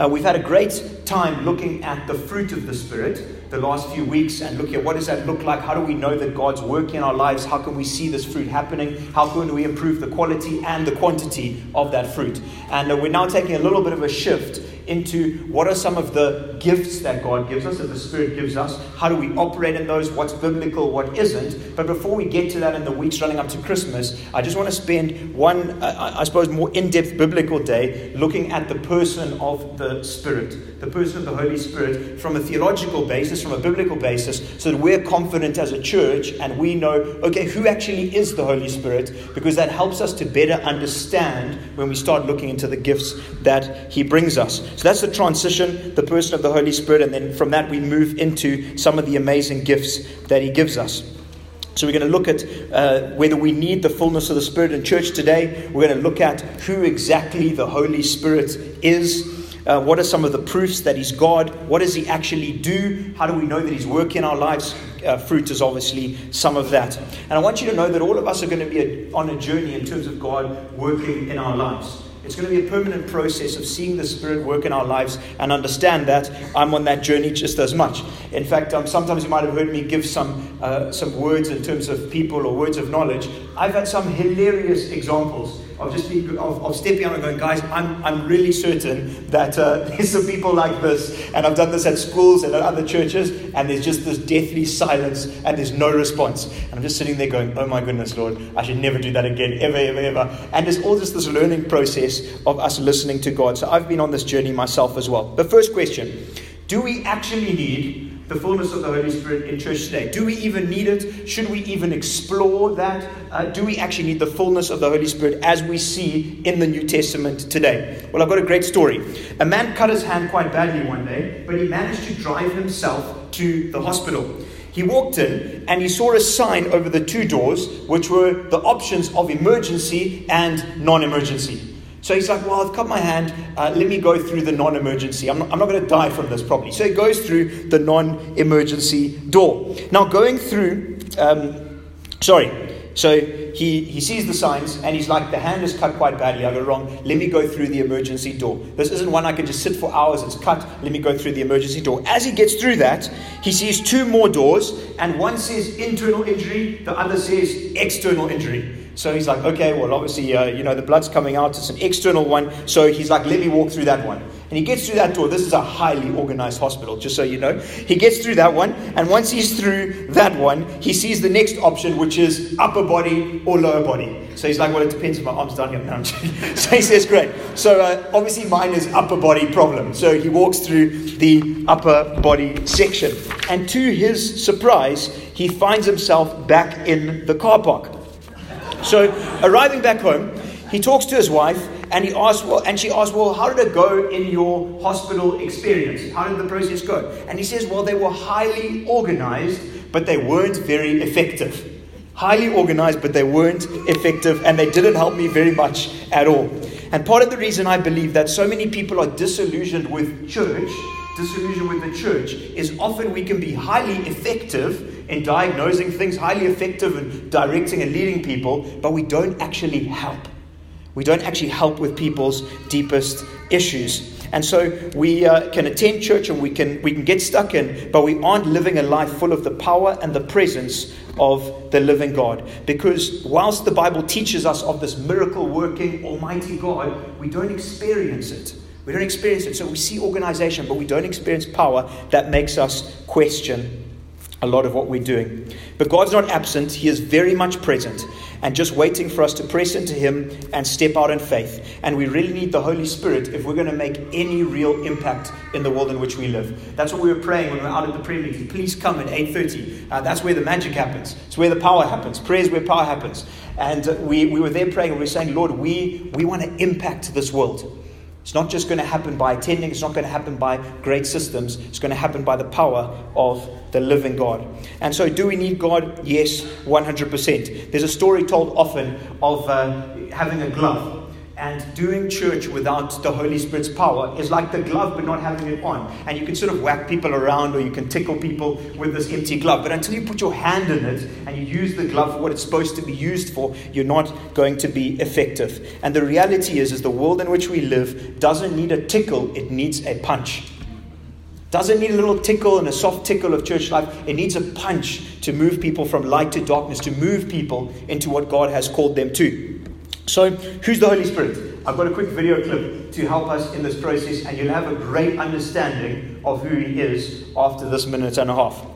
Uh, we've had a great time looking at the fruit of the Spirit the last few weeks and looking at what does that look like? How do we know that God's working in our lives? How can we see this fruit happening? How can we improve the quality and the quantity of that fruit? And uh, we're now taking a little bit of a shift into what are some of the gifts that God gives us, that the Spirit gives us. How do we operate in those? What's biblical, what isn't? But before we get to that in the weeks running up to Christmas, I just want to spend one, uh, I suppose, more in depth biblical day looking at the person of the Spirit, the person of the Holy Spirit from a theological basis, from a biblical basis, so that we're confident as a church and we know, okay, who actually is the Holy Spirit, because that helps us to better understand when we start looking into the gifts that He brings us. So that's the transition, the person of the Holy Spirit, and then from that we move into some of the amazing gifts that He gives us. So, we're going to look at uh, whether we need the fullness of the Spirit in church today. We're going to look at who exactly the Holy Spirit is. Uh, what are some of the proofs that He's God? What does He actually do? How do we know that He's working in our lives? Uh, fruit is obviously some of that. And I want you to know that all of us are going to be a, on a journey in terms of God working in our lives. It's going to be a permanent process of seeing the Spirit work in our lives and understand that I'm on that journey just as much. In fact, um, sometimes you might have heard me give some, uh, some words in terms of people or words of knowledge. I've had some hilarious examples of just being, of, of stepping out and going, guys, I'm, I'm really certain that uh, there's some people like this, and I've done this at schools and at other churches, and there's just this deathly silence, and there's no response. And I'm just sitting there going, oh my goodness, Lord, I should never do that again, ever, ever, ever. And there's all just this learning process of us listening to God. So I've been on this journey myself as well. The first question do we actually need the fullness of the Holy Spirit in church today? Do we even need it? Should we even explore that? Uh, do we actually need the fullness of the Holy Spirit as we see in the New Testament today? Well, I've got a great story. A man cut his hand quite badly one day, but he managed to drive himself to the hospital. He walked in and he saw a sign over the two doors, which were the options of emergency and non emergency. So he's like, Well, I've cut my hand. Uh, let me go through the non emergency. I'm not, I'm not going to die from this probably. So he goes through the non emergency door. Now, going through, um, sorry, so he, he sees the signs and he's like, The hand is cut quite badly. I got it wrong. Let me go through the emergency door. This isn't one I can just sit for hours. It's cut. Let me go through the emergency door. As he gets through that, he sees two more doors, and one says internal injury, the other says external injury. So he's like, okay, well, obviously, uh, you know, the blood's coming out. It's an external one. So he's like, let me walk through that one. And he gets through that door. This is a highly organized hospital, just so you know. He gets through that one. And once he's through that one, he sees the next option, which is upper body or lower body. So he's like, well, it depends if my arm's down here. No, so he says, great. So uh, obviously, mine is upper body problem. So he walks through the upper body section. And to his surprise, he finds himself back in the car park. So, arriving back home, he talks to his wife and he asks, well, and she asked, well, how did it go in your hospital experience? How did the process go? And he says, well, they were highly organized, but they weren't very effective. Highly organized, but they weren't effective, and they didn't help me very much at all. And part of the reason I believe that so many people are disillusioned with church, disillusioned with the church, is often we can be highly effective in diagnosing things, highly effective in directing and leading people, but we don't actually help. We don't actually help with people's deepest issues. And so we uh, can attend church and we can, we can get stuck in, but we aren't living a life full of the power and the presence of the living God. Because whilst the Bible teaches us of this miracle working Almighty God, we don't experience it. We don't experience it. So we see organization, but we don't experience power that makes us question a lot of what we're doing. But God's not absent, He is very much present and just waiting for us to press into Him and step out in faith. And we really need the Holy Spirit if we're going to make any real impact in the world in which we live. That's what we were praying when we were out at the prayer meeting. Please come at 8.30. Uh, that's where the magic happens. It's where the power happens. Prayer is where power happens. And uh, we, we were there praying and we were saying, Lord, we, we want to impact this world. It's not just going to happen by attending, it's not going to happen by great systems, it's going to happen by the power of the living God. And so, do we need God? Yes, 100%. There's a story told often of uh, having a glove And doing church without the Holy Spirit's power is like the glove but not having it on. And you can sort of whack people around or you can tickle people with this empty glove. But until you put your hand in it and you use the glove for what it's supposed to be used for, you're not going to be effective. And the reality is, is the world in which we live doesn't need a tickle, it needs a punch. Doesn't need a little tickle and a soft tickle of church life. It needs a punch to move people from light to darkness, to move people into what God has called them to. So, who's the Holy Spirit? I've got a quick video clip to help us in this process, and you'll have a great understanding of who He is after this minute and a half.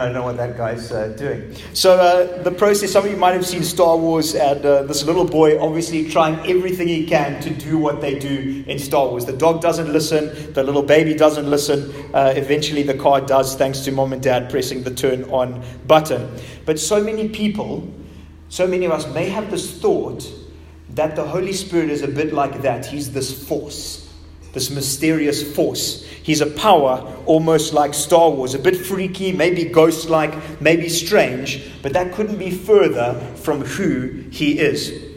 And I don't know what that guy's uh, doing. So, uh, the process some of you might have seen Star Wars, and uh, this little boy obviously trying everything he can to do what they do in Star Wars. The dog doesn't listen, the little baby doesn't listen. Uh, eventually, the car does, thanks to mom and dad pressing the turn on button. But so many people, so many of us may have this thought that the Holy Spirit is a bit like that. He's this force this mysterious force. He's a power almost like Star Wars, a bit freaky, maybe ghost like, maybe strange, but that couldn't be further from who he is.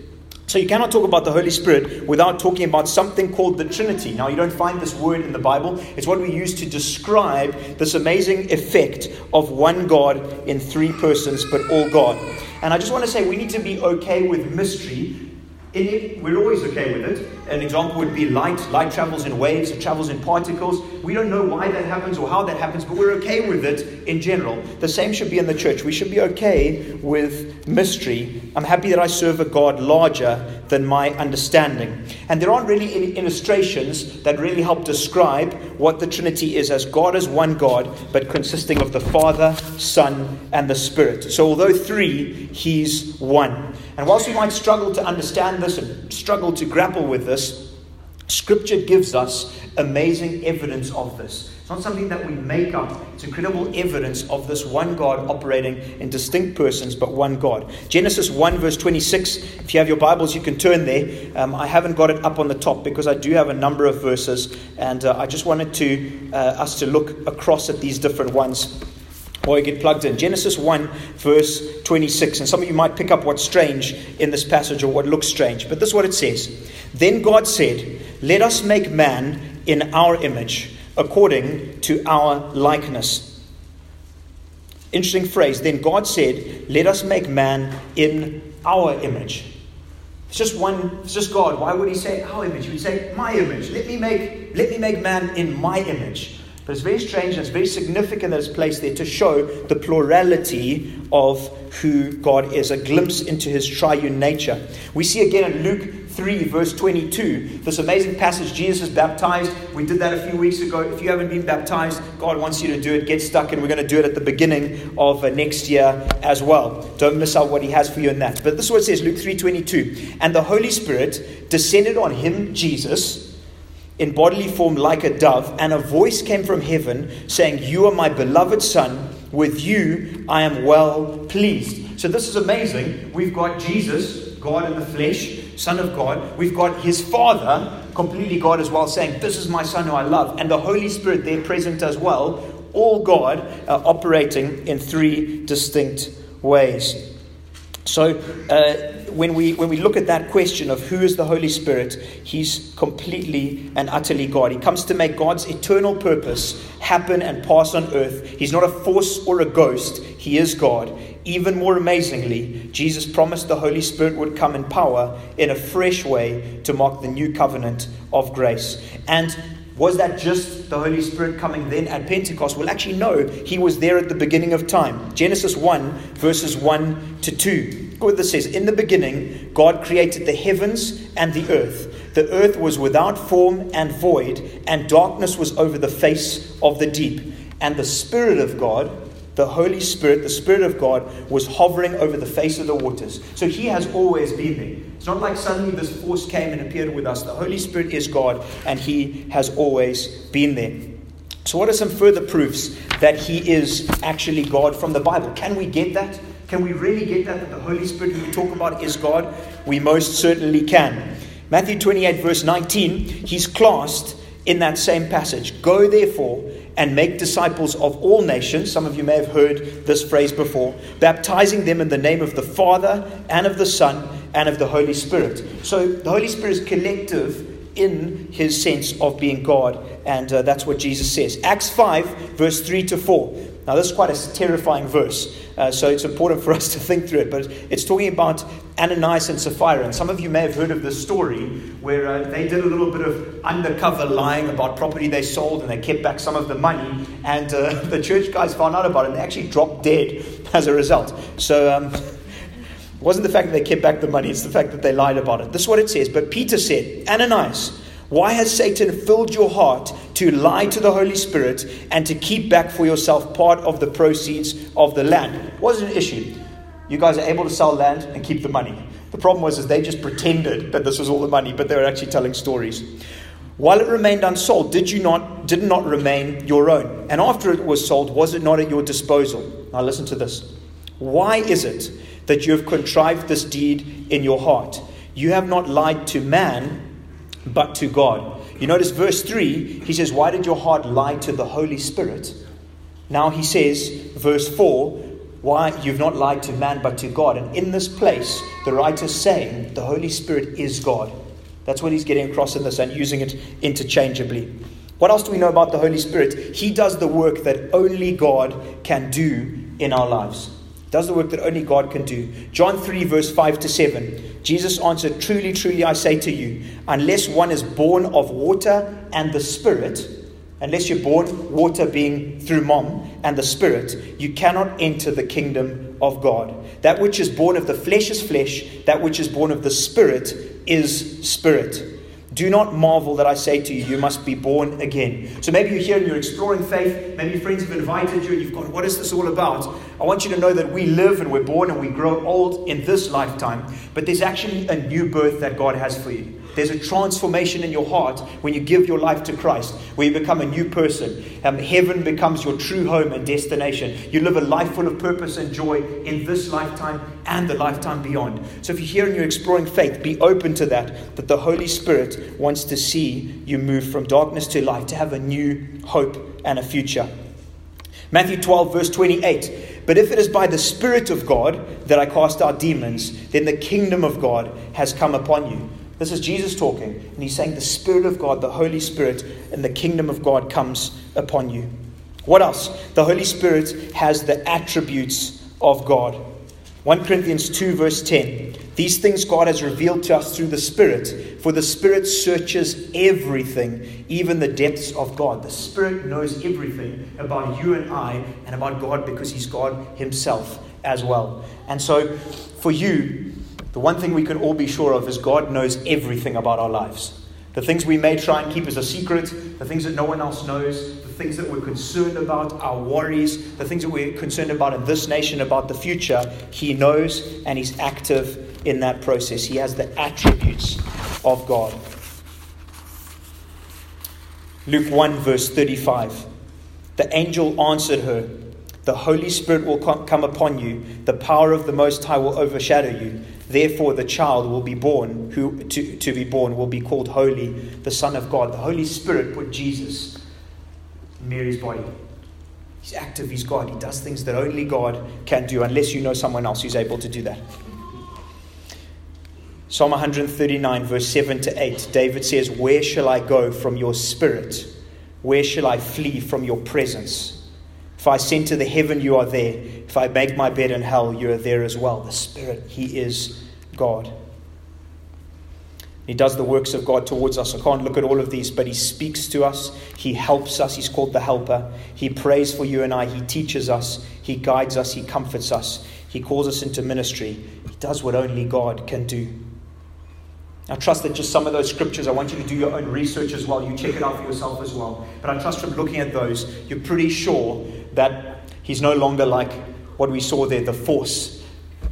So you cannot talk about the Holy Spirit without talking about something called the Trinity. Now, you don't find this word in the Bible. It's what we use to describe this amazing effect of one God in three persons, but all God. And I just want to say we need to be okay with mystery it, we're always okay with it. An example would be light. Light travels in waves, it travels in particles. We don't know why that happens or how that happens, but we're okay with it in general. The same should be in the church. We should be okay with mystery. I'm happy that I serve a God larger than my understanding. And there aren't really any illustrations that really help describe what the Trinity is as God is one God, but consisting of the Father, Son, and the Spirit. So although three, He's one. And whilst we might struggle to understand this and struggle to grapple with this, Scripture gives us amazing evidence of this. It's not something that we make up. It's incredible evidence of this one God operating in distinct persons, but one God. Genesis 1, verse 26. If you have your Bibles, you can turn there. Um, I haven't got it up on the top because I do have a number of verses, and uh, I just wanted to uh, us to look across at these different ones or you get plugged in. Genesis 1, verse 26. And some of you might pick up what's strange in this passage or what looks strange. But this is what it says Then God said, Let us make man in our image, according to our likeness. Interesting phrase. Then God said, Let us make man in our image. It's just one, it's just God. Why would he say our image? He would say, My image. Let me make, let me make man in my image. But it's very strange and it's very significant that it's placed there to show the plurality of who God is, a glimpse into his triune nature. We see again in Luke 3, verse 22, this amazing passage Jesus is baptized. We did that a few weeks ago. If you haven't been baptized, God wants you to do it. Get stuck, and we're going to do it at the beginning of uh, next year as well. Don't miss out what he has for you in that. But this is what it says Luke 3 22. And the Holy Spirit descended on him, Jesus in bodily form like a dove, and a voice came from heaven saying, You are my beloved Son, with you I am well pleased. So this is amazing. We've got Jesus, God in the flesh, Son of God. We've got his Father, completely God as well, saying, This is my Son who I love. And the Holy Spirit there present as well, all God uh, operating in three distinct ways. So, uh, when we, when we look at that question of who is the Holy Spirit, he's completely and utterly God. He comes to make God's eternal purpose happen and pass on earth. He's not a force or a ghost, he is God. Even more amazingly, Jesus promised the Holy Spirit would come in power in a fresh way to mark the new covenant of grace. And was that just the Holy Spirit coming then at Pentecost? Well, actually, no. He was there at the beginning of time. Genesis 1, verses 1 to 2. Look what this says In the beginning, God created the heavens and the earth. The earth was without form and void, and darkness was over the face of the deep. And the Spirit of God, the Holy Spirit, the Spirit of God, was hovering over the face of the waters. So he has always been there. It's not like suddenly this force came and appeared with us. The Holy Spirit is God, and he has always been there. So, what are some further proofs that he is actually God from the Bible? Can we get that? Can we really get that, that the Holy Spirit who we talk about is God? We most certainly can. Matthew 28, verse 19, he's classed in that same passage. Go therefore and make disciples of all nations. Some of you may have heard this phrase before, baptizing them in the name of the Father and of the Son and of the Holy Spirit. So the Holy Spirit is collective in his sense of being God, and uh, that's what Jesus says. Acts 5, verse 3 to 4. Now, this is quite a terrifying verse, uh, so it's important for us to think through it. But it's talking about Ananias and Sapphira. And some of you may have heard of this story where uh, they did a little bit of undercover lying about property they sold and they kept back some of the money. And uh, the church guys found out about it and they actually dropped dead as a result. So, um, wasn't the fact that they kept back the money, it's the fact that they lied about it. This is what it says. But Peter said, Ananias, why has Satan filled your heart to lie to the Holy Spirit and to keep back for yourself part of the proceeds of the land? It wasn't an issue. You guys are able to sell land and keep the money. The problem was is they just pretended that this was all the money, but they were actually telling stories. While it remained unsold, did you not did not remain your own? And after it was sold, was it not at your disposal? Now listen to this. Why is it that you have contrived this deed in your heart? You have not lied to man, but to God. You notice verse 3, he says, Why did your heart lie to the Holy Spirit? Now he says, verse 4, Why you've not lied to man, but to God. And in this place, the writer's saying, The Holy Spirit is God. That's what he's getting across in this and using it interchangeably. What else do we know about the Holy Spirit? He does the work that only God can do in our lives does the work that only God can do. John 3, verse 5 to 7. Jesus answered, Truly, truly, I say to you, unless one is born of water and the Spirit, unless you're born, water being through mom and the Spirit, you cannot enter the kingdom of God. That which is born of the flesh is flesh, that which is born of the Spirit is spirit. Do not marvel that I say to you, you must be born again. So maybe you're here and you're exploring faith. Maybe friends have invited you and you've gone, What is this all about? I want you to know that we live and we're born and we grow old in this lifetime. But there's actually a new birth that God has for you. There's a transformation in your heart when you give your life to Christ, where you become a new person. Um, heaven becomes your true home and destination. You live a life full of purpose and joy in this lifetime and the lifetime beyond. So if you're here and you're exploring faith, be open to that, that the Holy Spirit wants to see you move from darkness to light, to have a new hope and a future. Matthew 12, verse 28. But if it is by the Spirit of God that I cast out demons, then the kingdom of God has come upon you. This is Jesus talking, and he's saying, The Spirit of God, the Holy Spirit, and the kingdom of God comes upon you. What else? The Holy Spirit has the attributes of God. 1 Corinthians 2, verse 10. These things God has revealed to us through the Spirit, for the Spirit searches everything, even the depths of God. The Spirit knows everything about you and I and about God because He's God Himself as well. And so, for you, the one thing we can all be sure of is God knows everything about our lives. The things we may try and keep as a secret, the things that no one else knows, the things that we're concerned about, our worries, the things that we're concerned about in this nation, about the future, He knows and He's active in that process. He has the attributes of God. Luke 1, verse 35. The angel answered her, The Holy Spirit will come upon you, the power of the Most High will overshadow you. Therefore, the child will be born, who to, to be born will be called holy, the Son of God. The Holy Spirit put Jesus in Mary's body. He's active, he's God. He does things that only God can do, unless you know someone else who's able to do that. Psalm 139, verse 7 to 8, David says, Where shall I go from your spirit? Where shall I flee from your presence? If I ascend to the heaven, you are there. If I make my bed in hell, you are there as well. The Spirit, He is God. He does the works of God towards us. I can't look at all of these, but He speaks to us. He helps us. He's called the Helper. He prays for you and I. He teaches us. He guides us. He comforts us. He calls us into ministry. He does what only God can do. I trust that just some of those scriptures, I want you to do your own research as well. You check it out for yourself as well. But I trust from looking at those, you're pretty sure that he's no longer like what we saw there, the force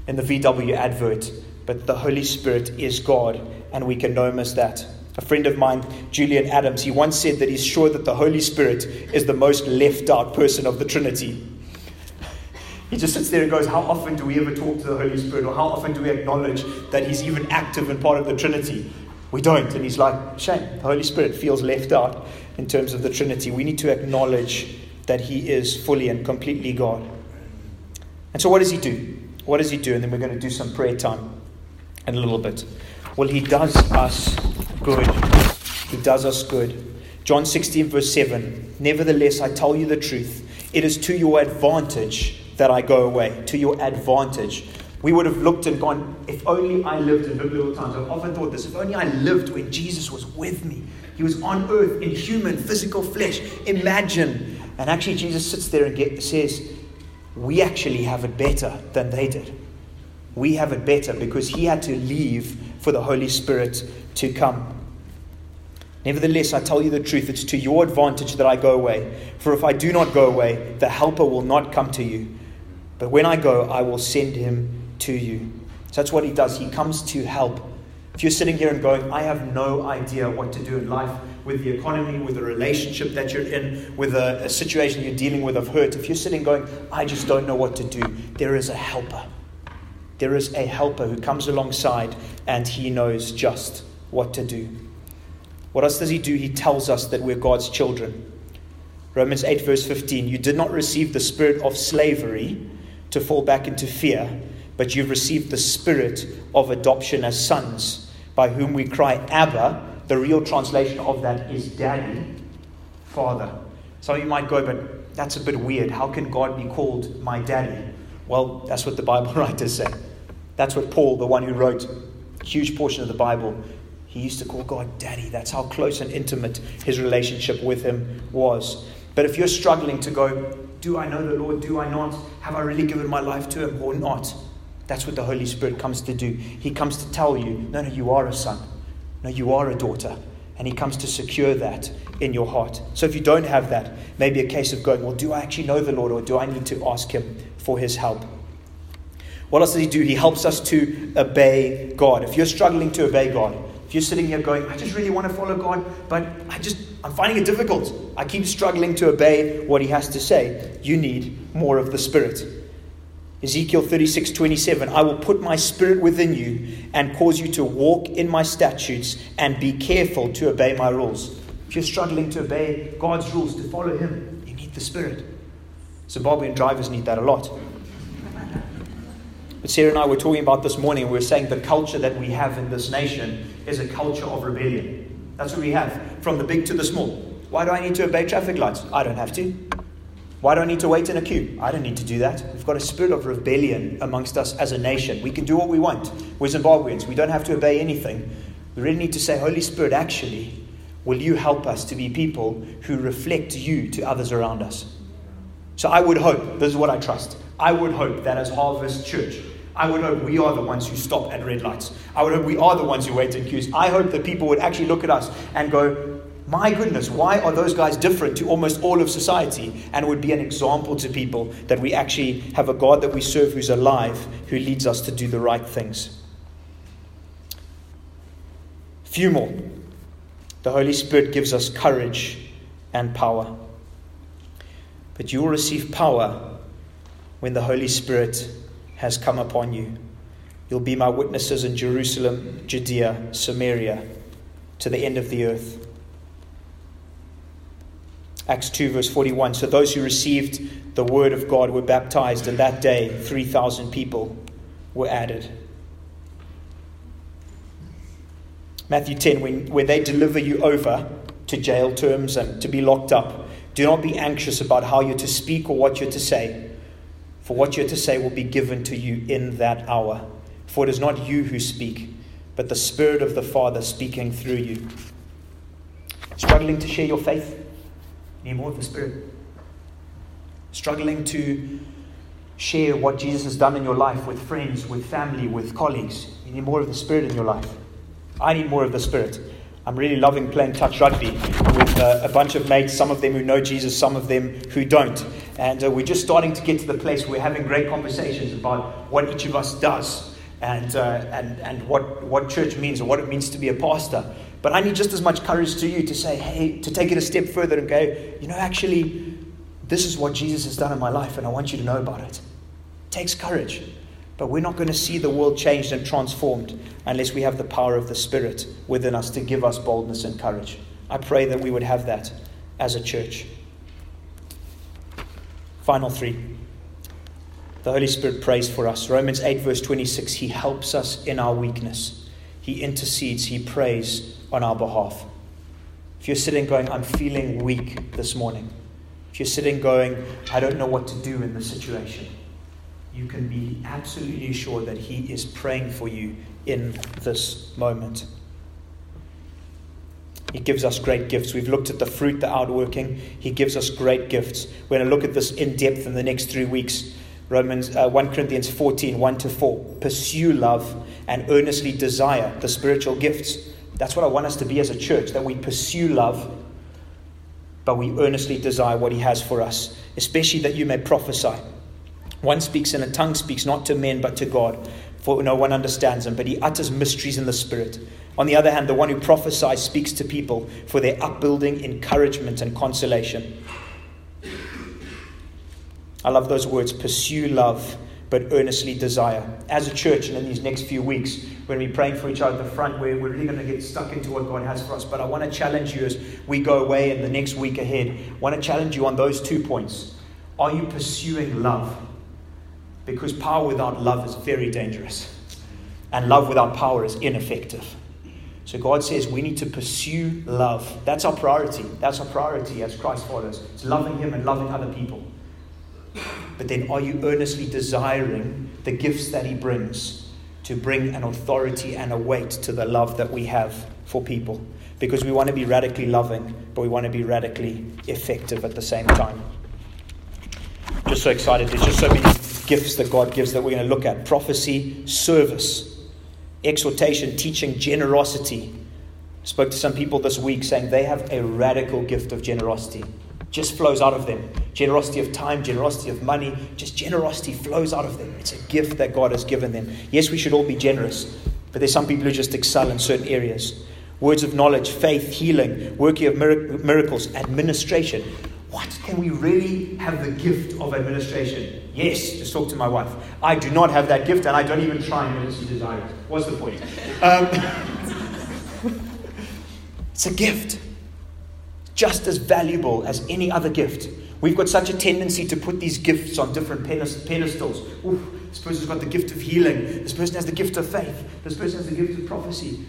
in the VW advert, but the Holy Spirit is God, and we can know him as that. A friend of mine, Julian Adams, he once said that he's sure that the Holy Spirit is the most left out person of the Trinity. He just sits there and goes, How often do we ever talk to the Holy Spirit? Or how often do we acknowledge that He's even active and part of the Trinity? We don't. And he's like, Shame. The Holy Spirit feels left out in terms of the Trinity. We need to acknowledge that He is fully and completely God. And so, what does He do? What does He do? And then we're going to do some prayer time in a little bit. Well, He does us good. He does us good. John 16, verse 7 Nevertheless, I tell you the truth, it is to your advantage that I go away, to your advantage. We would have looked and gone, if only I lived in biblical times. I've often thought this, if only I lived when Jesus was with me. He was on earth in human, physical flesh. Imagine. And actually, Jesus sits there and get, says, We actually have it better than they did. We have it better because he had to leave for the Holy Spirit to come. Nevertheless, I tell you the truth, it's to your advantage that I go away. For if I do not go away, the Helper will not come to you. But when I go, I will send him to you. So that's what he does. He comes to help. If you're sitting here and going, I have no idea what to do in life with the economy, with the relationship that you're in, with a, a situation you're dealing with of hurt, if you're sitting going, I just don't know what to do, there is a helper. There is a helper who comes alongside and he knows just what to do. What else does he do? He tells us that we're God's children. Romans 8, verse 15 You did not receive the spirit of slavery to fall back into fear, but you've received the spirit of adoption as sons, by whom we cry, Abba. The real translation of that is Daddy, Father. Some of you might go, but that's a bit weird. How can God be called my daddy? Well, that's what the Bible writers say. That's what Paul, the one who wrote a huge portion of the Bible, he used to call God daddy. That's how close and intimate his relationship with him was. But if you're struggling to go, do I know the Lord? Do I not? Have I really given my life to Him or not? That's what the Holy Spirit comes to do. He comes to tell you, no, no, you are a son. No, you are a daughter. And He comes to secure that in your heart. So if you don't have that, maybe a case of going, well, do I actually know the Lord or do I need to ask Him for His help? What else does He do? He helps us to obey God. If you're struggling to obey God, if you're sitting here going, I just really want to follow God, but I just, I'm finding it difficult. I keep struggling to obey what He has to say. You need more of the Spirit. Ezekiel 36, 27, I will put my spirit within you and cause you to walk in my statutes and be careful to obey my rules. If you're struggling to obey God's rules, to follow Him, you need the Spirit. Zimbabwean drivers need that a lot. But Sarah and I were talking about this morning, we were saying the culture that we have in this nation is a culture of rebellion. That's what we have, from the big to the small. Why do I need to obey traffic lights? I don't have to. Why do I need to wait in a queue? I don't need to do that. We've got a spirit of rebellion amongst us as a nation. We can do what we want. We're Zimbabweans. We don't have to obey anything. We really need to say, Holy Spirit, actually, will you help us to be people who reflect you to others around us? So I would hope, this is what I trust, I would hope that as Harvest Church, I would hope we are the ones who stop at red lights. I would hope we are the ones who wait in queues. I hope that people would actually look at us and go, my goodness, why are those guys different to almost all of society? And would be an example to people that we actually have a God that we serve who's alive, who leads us to do the right things. Few more. The Holy Spirit gives us courage and power. But you will receive power when the Holy Spirit has come upon you. You'll be my witnesses in Jerusalem, Judea, Samaria, to the end of the earth. Acts 2, verse 41. So those who received the word of God were baptized, and that day 3,000 people were added. Matthew 10, when, when they deliver you over to jail terms and to be locked up, do not be anxious about how you're to speak or what you're to say, for what you're to say will be given to you in that hour. For it is not you who speak, but the Spirit of the Father speaking through you. Struggling to share your faith? Need more of the Spirit. Struggling to share what Jesus has done in your life with friends, with family, with colleagues. You need more of the Spirit in your life. I need more of the Spirit. I'm really loving playing touch rugby with uh, a bunch of mates, some of them who know Jesus, some of them who don't. And uh, we're just starting to get to the place where we're having great conversations about what each of us does and, uh, and, and what, what church means or what it means to be a pastor. But I need just as much courage to you to say, hey, to take it a step further and go, you know, actually, this is what Jesus has done in my life, and I want you to know about it. It takes courage. But we're not going to see the world changed and transformed unless we have the power of the Spirit within us to give us boldness and courage. I pray that we would have that as a church. Final three. The Holy Spirit prays for us. Romans 8, verse 26 He helps us in our weakness, He intercedes, He prays on our behalf. If you're sitting going, I'm feeling weak this morning, if you're sitting going, I don't know what to do in this situation you can be absolutely sure that He is praying for you in this moment. He gives us great gifts. We've looked at the fruit, the outworking. He gives us great gifts. We're going to look at this in depth in the next three weeks. Romans uh, 1 Corinthians 14, 1 to 4. Pursue love and earnestly desire the spiritual gifts. That's what I want us to be as a church, that we pursue love, but we earnestly desire what He has for us, especially that you may prophesy. One speaks in a tongue, speaks not to men but to God, for no one understands him, but he utters mysteries in the Spirit. On the other hand, the one who prophesies speaks to people for their upbuilding, encouragement, and consolation. I love those words pursue love, but earnestly desire. As a church, and in these next few weeks, we're going to be praying for each other at the front where we're really going to get stuck into what God has for us. But I want to challenge you as we go away in the next week ahead. I want to challenge you on those two points. Are you pursuing love? Because power without love is very dangerous. And love without power is ineffective. So God says we need to pursue love. That's our priority. That's our priority as Christ followers. It's loving Him and loving other people. But then are you earnestly desiring the gifts that He brings to bring an authority and a weight to the love that we have for people? Because we want to be radically loving, but we want to be radically effective at the same time. Just so excited. There's just so many gifts that God gives that we're going to look at prophecy, service, exhortation, teaching, generosity. Spoke to some people this week saying they have a radical gift of generosity. Just flows out of them. Generosity of time, generosity of money, just generosity flows out of them. It's a gift that God has given them. Yes, we should all be generous, but there's some people who just excel in certain areas. Words of knowledge, faith, healing, working of miracles, administration. What? Can we really have the gift of administration? Yes, just talk to my wife. I do not have that gift and I don't even try unless you desire. What's the point? Um, it's a gift, just as valuable as any other gift. We've got such a tendency to put these gifts on different pedestals. Ooh, this person's got the gift of healing. This person has the gift of faith. This person has the gift of prophecy.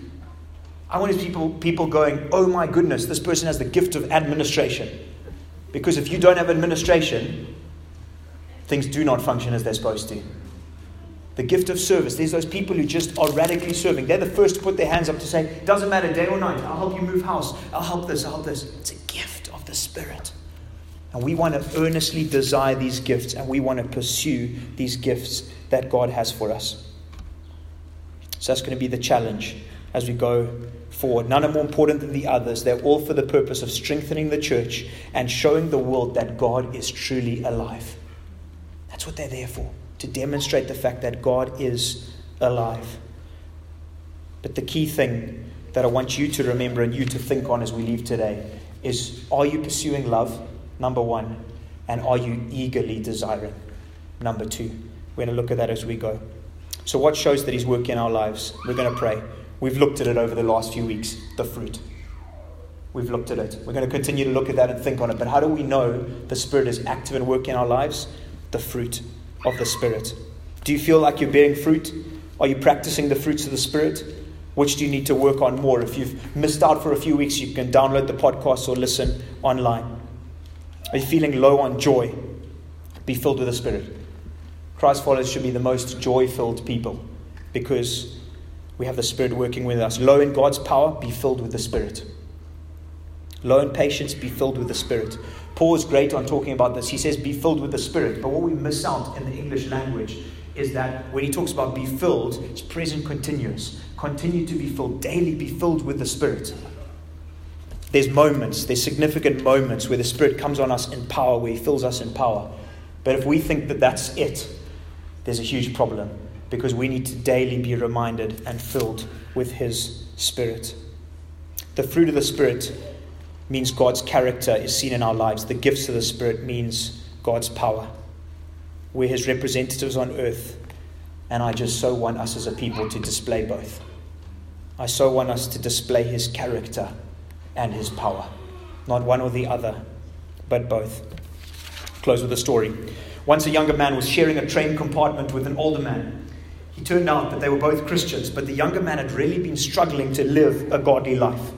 I want people, people going, oh my goodness, this person has the gift of administration. Because if you don't have administration, things do not function as they're supposed to. The gift of service, there's those people who just are radically serving. They're the first to put their hands up to say, doesn't matter day or night, I'll help you move house, I'll help this, I'll help this. It's a gift of the Spirit. And we want to earnestly desire these gifts and we want to pursue these gifts that God has for us. So that's going to be the challenge as we go forward. None are more important than the others. They're all for the purpose of strengthening the church and showing the world that God is truly alive. That's what they're there for, to demonstrate the fact that God is alive. But the key thing that I want you to remember and you to think on as we leave today is are you pursuing love? Number one. And are you eagerly desiring? Number two. We're going to look at that as we go. So, what shows that He's working in our lives? We're going to pray. We've looked at it over the last few weeks the fruit. We've looked at it. We're going to continue to look at that and think on it. But how do we know the Spirit is active and working in our lives? The fruit of the Spirit. Do you feel like you're bearing fruit? Are you practicing the fruits of the Spirit? Which do you need to work on more? If you've missed out for a few weeks, you can download the podcast or listen online. Are you feeling low on joy? Be filled with the Spirit. Christ followers should be the most joy filled people because we have the Spirit working with us. Low in God's power, be filled with the Spirit. In patience, be filled with the Spirit. Paul is great on talking about this. He says, be filled with the Spirit. But what we miss out in the English language is that when he talks about be filled, it's present continuous. Continue to be filled, daily be filled with the Spirit. There's moments, there's significant moments where the Spirit comes on us in power, where He fills us in power. But if we think that that's it, there's a huge problem because we need to daily be reminded and filled with His Spirit. The fruit of the Spirit means God's character is seen in our lives. The gifts of the Spirit means God's power. We're His representatives on earth, and I just so want us as a people to display both. I so want us to display His character and his power. Not one or the other, but both. Close with a story. Once a younger man was sharing a train compartment with an older man. He turned out that they were both Christians, but the younger man had really been struggling to live a godly life.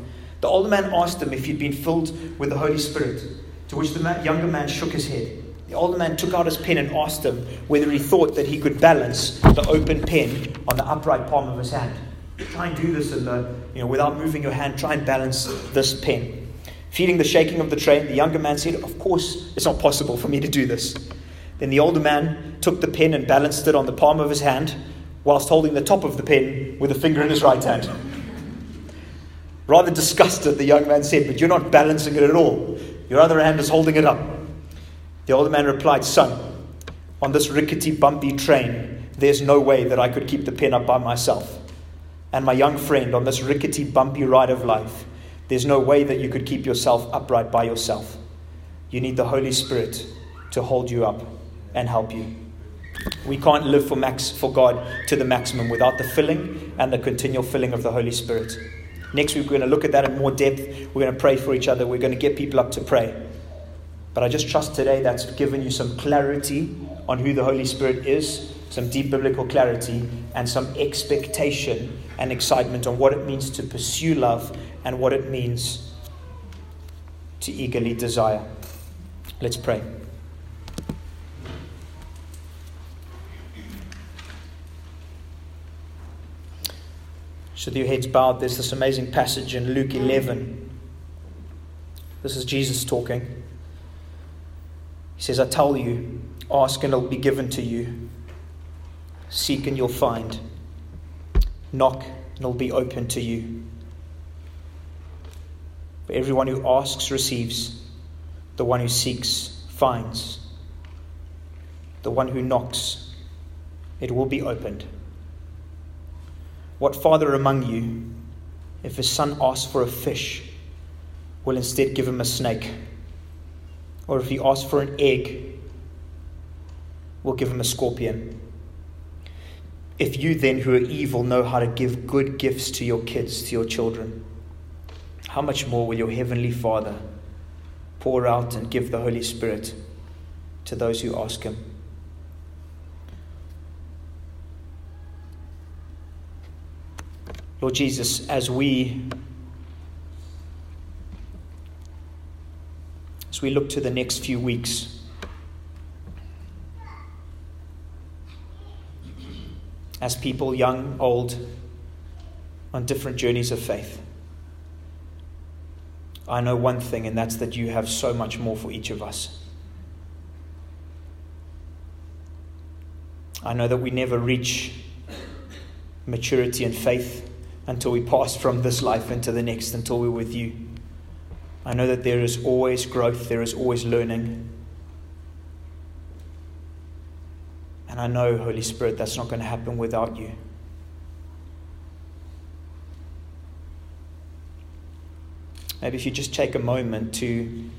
The older man asked him if he'd been filled with the Holy Spirit, to which the man, younger man shook his head. The older man took out his pen and asked him whether he thought that he could balance the open pen on the upright palm of his hand. Try and do this in the, you know, without moving your hand. Try and balance this pen. Feeling the shaking of the train, the younger man said, Of course, it's not possible for me to do this. Then the older man took the pen and balanced it on the palm of his hand, whilst holding the top of the pen with a finger in his right hand. Rather disgusted, the young man said, But you're not balancing it at all. Your other hand is holding it up. The older man replied, Son, on this rickety, bumpy train, there's no way that I could keep the pen up by myself and my young friend on this rickety, bumpy ride of life, there's no way that you could keep yourself upright by yourself. You need the Holy Spirit to hold you up and help you. We can't live for, max, for God to the maximum without the filling and the continual filling of the Holy Spirit. Next week, we're going to look at that in more depth. We're going to pray for each other. We're going to get people up to pray. But I just trust today that's given you some clarity on who the Holy Spirit is some deep biblical clarity, and some expectation and excitement on what it means to pursue love and what it means to eagerly desire. Let's pray. So, with your heads bowed, there's this amazing passage in Luke 11. This is Jesus talking. He says, I tell you, ask and it'll be given to you. Seek and you'll find. Knock and it'll be open to you. For everyone who asks receives, the one who seeks finds, the one who knocks, it will be opened. What father among you, if his son asks for a fish, will instead give him a snake? Or if he asks for an egg, will give him a scorpion? If you then, who are evil, know how to give good gifts to your kids, to your children, how much more will your heavenly Father pour out and give the Holy Spirit to those who ask Him? Lord Jesus, as we as we look to the next few weeks, as people, young, old, on different journeys of faith. I know one thing, and that's that you have so much more for each of us. I know that we never reach maturity and faith until we pass from this life into the next, until we're with you. I know that there is always growth, there is always learning. And I know, Holy Spirit, that's not going to happen without you. Maybe if you just take a moment to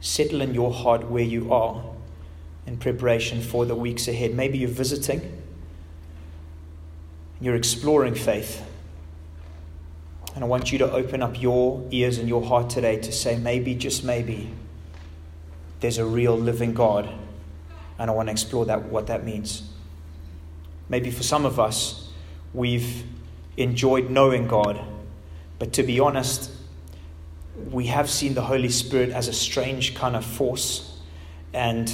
settle in your heart where you are in preparation for the weeks ahead. Maybe you're visiting, you're exploring faith. And I want you to open up your ears and your heart today to say, maybe, just maybe, there's a real living God and I want to explore that what that means. Maybe for some of us, we've enjoyed knowing God. But to be honest, we have seen the Holy Spirit as a strange kind of force and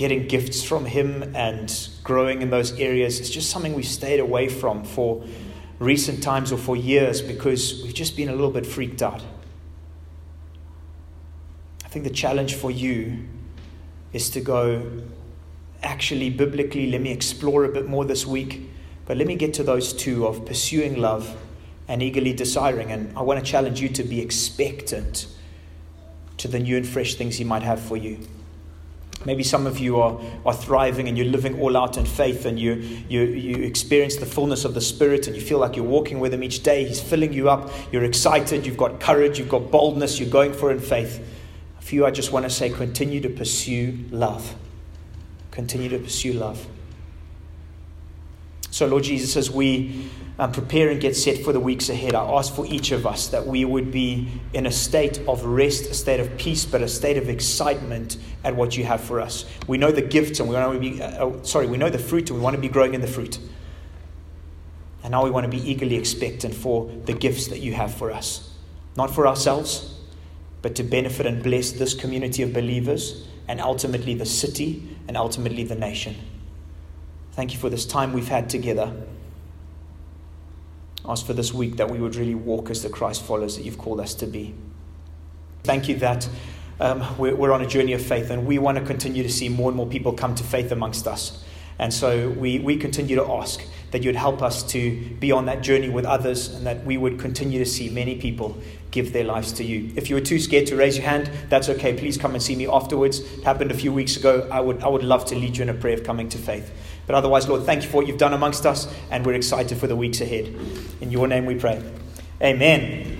getting gifts from Him and growing in those areas. It's just something we've stayed away from for recent times or for years because we've just been a little bit freaked out. I think the challenge for you is to go, actually, biblically, let me explore a bit more this week, but let me get to those two of pursuing love and eagerly desiring. And I want to challenge you to be expectant to the new and fresh things He might have for you. Maybe some of you are, are thriving and you're living all out in faith and you, you, you experience the fullness of the Spirit and you feel like you're walking with Him each day. He's filling you up. You're excited. You've got courage. You've got boldness. You're going for in faith. For you, I just want to say continue to pursue love. Continue to pursue love. So, Lord Jesus, as we um, prepare and get set for the weeks ahead, I ask for each of us that we would be in a state of rest, a state of peace, but a state of excitement at what you have for us. We know the gifts and we want to be, uh, oh, sorry, we know the fruit and we want to be growing in the fruit. And now we want to be eagerly expectant for the gifts that you have for us. Not for ourselves, but to benefit and bless this community of believers and ultimately the city and ultimately the nation. Thank you for this time we've had together. Ask for this week that we would really walk as the Christ followers that you've called us to be. Thank you that um, we're, we're on a journey of faith and we want to continue to see more and more people come to faith amongst us. And so we, we continue to ask that you'd help us to be on that journey with others and that we would continue to see many people give their lives to you. If you were too scared to raise your hand, that's okay. Please come and see me afterwards. It happened a few weeks ago. I would, I would love to lead you in a prayer of coming to faith. But otherwise, Lord, thank you for what you've done amongst us, and we're excited for the weeks ahead. In your name we pray. Amen.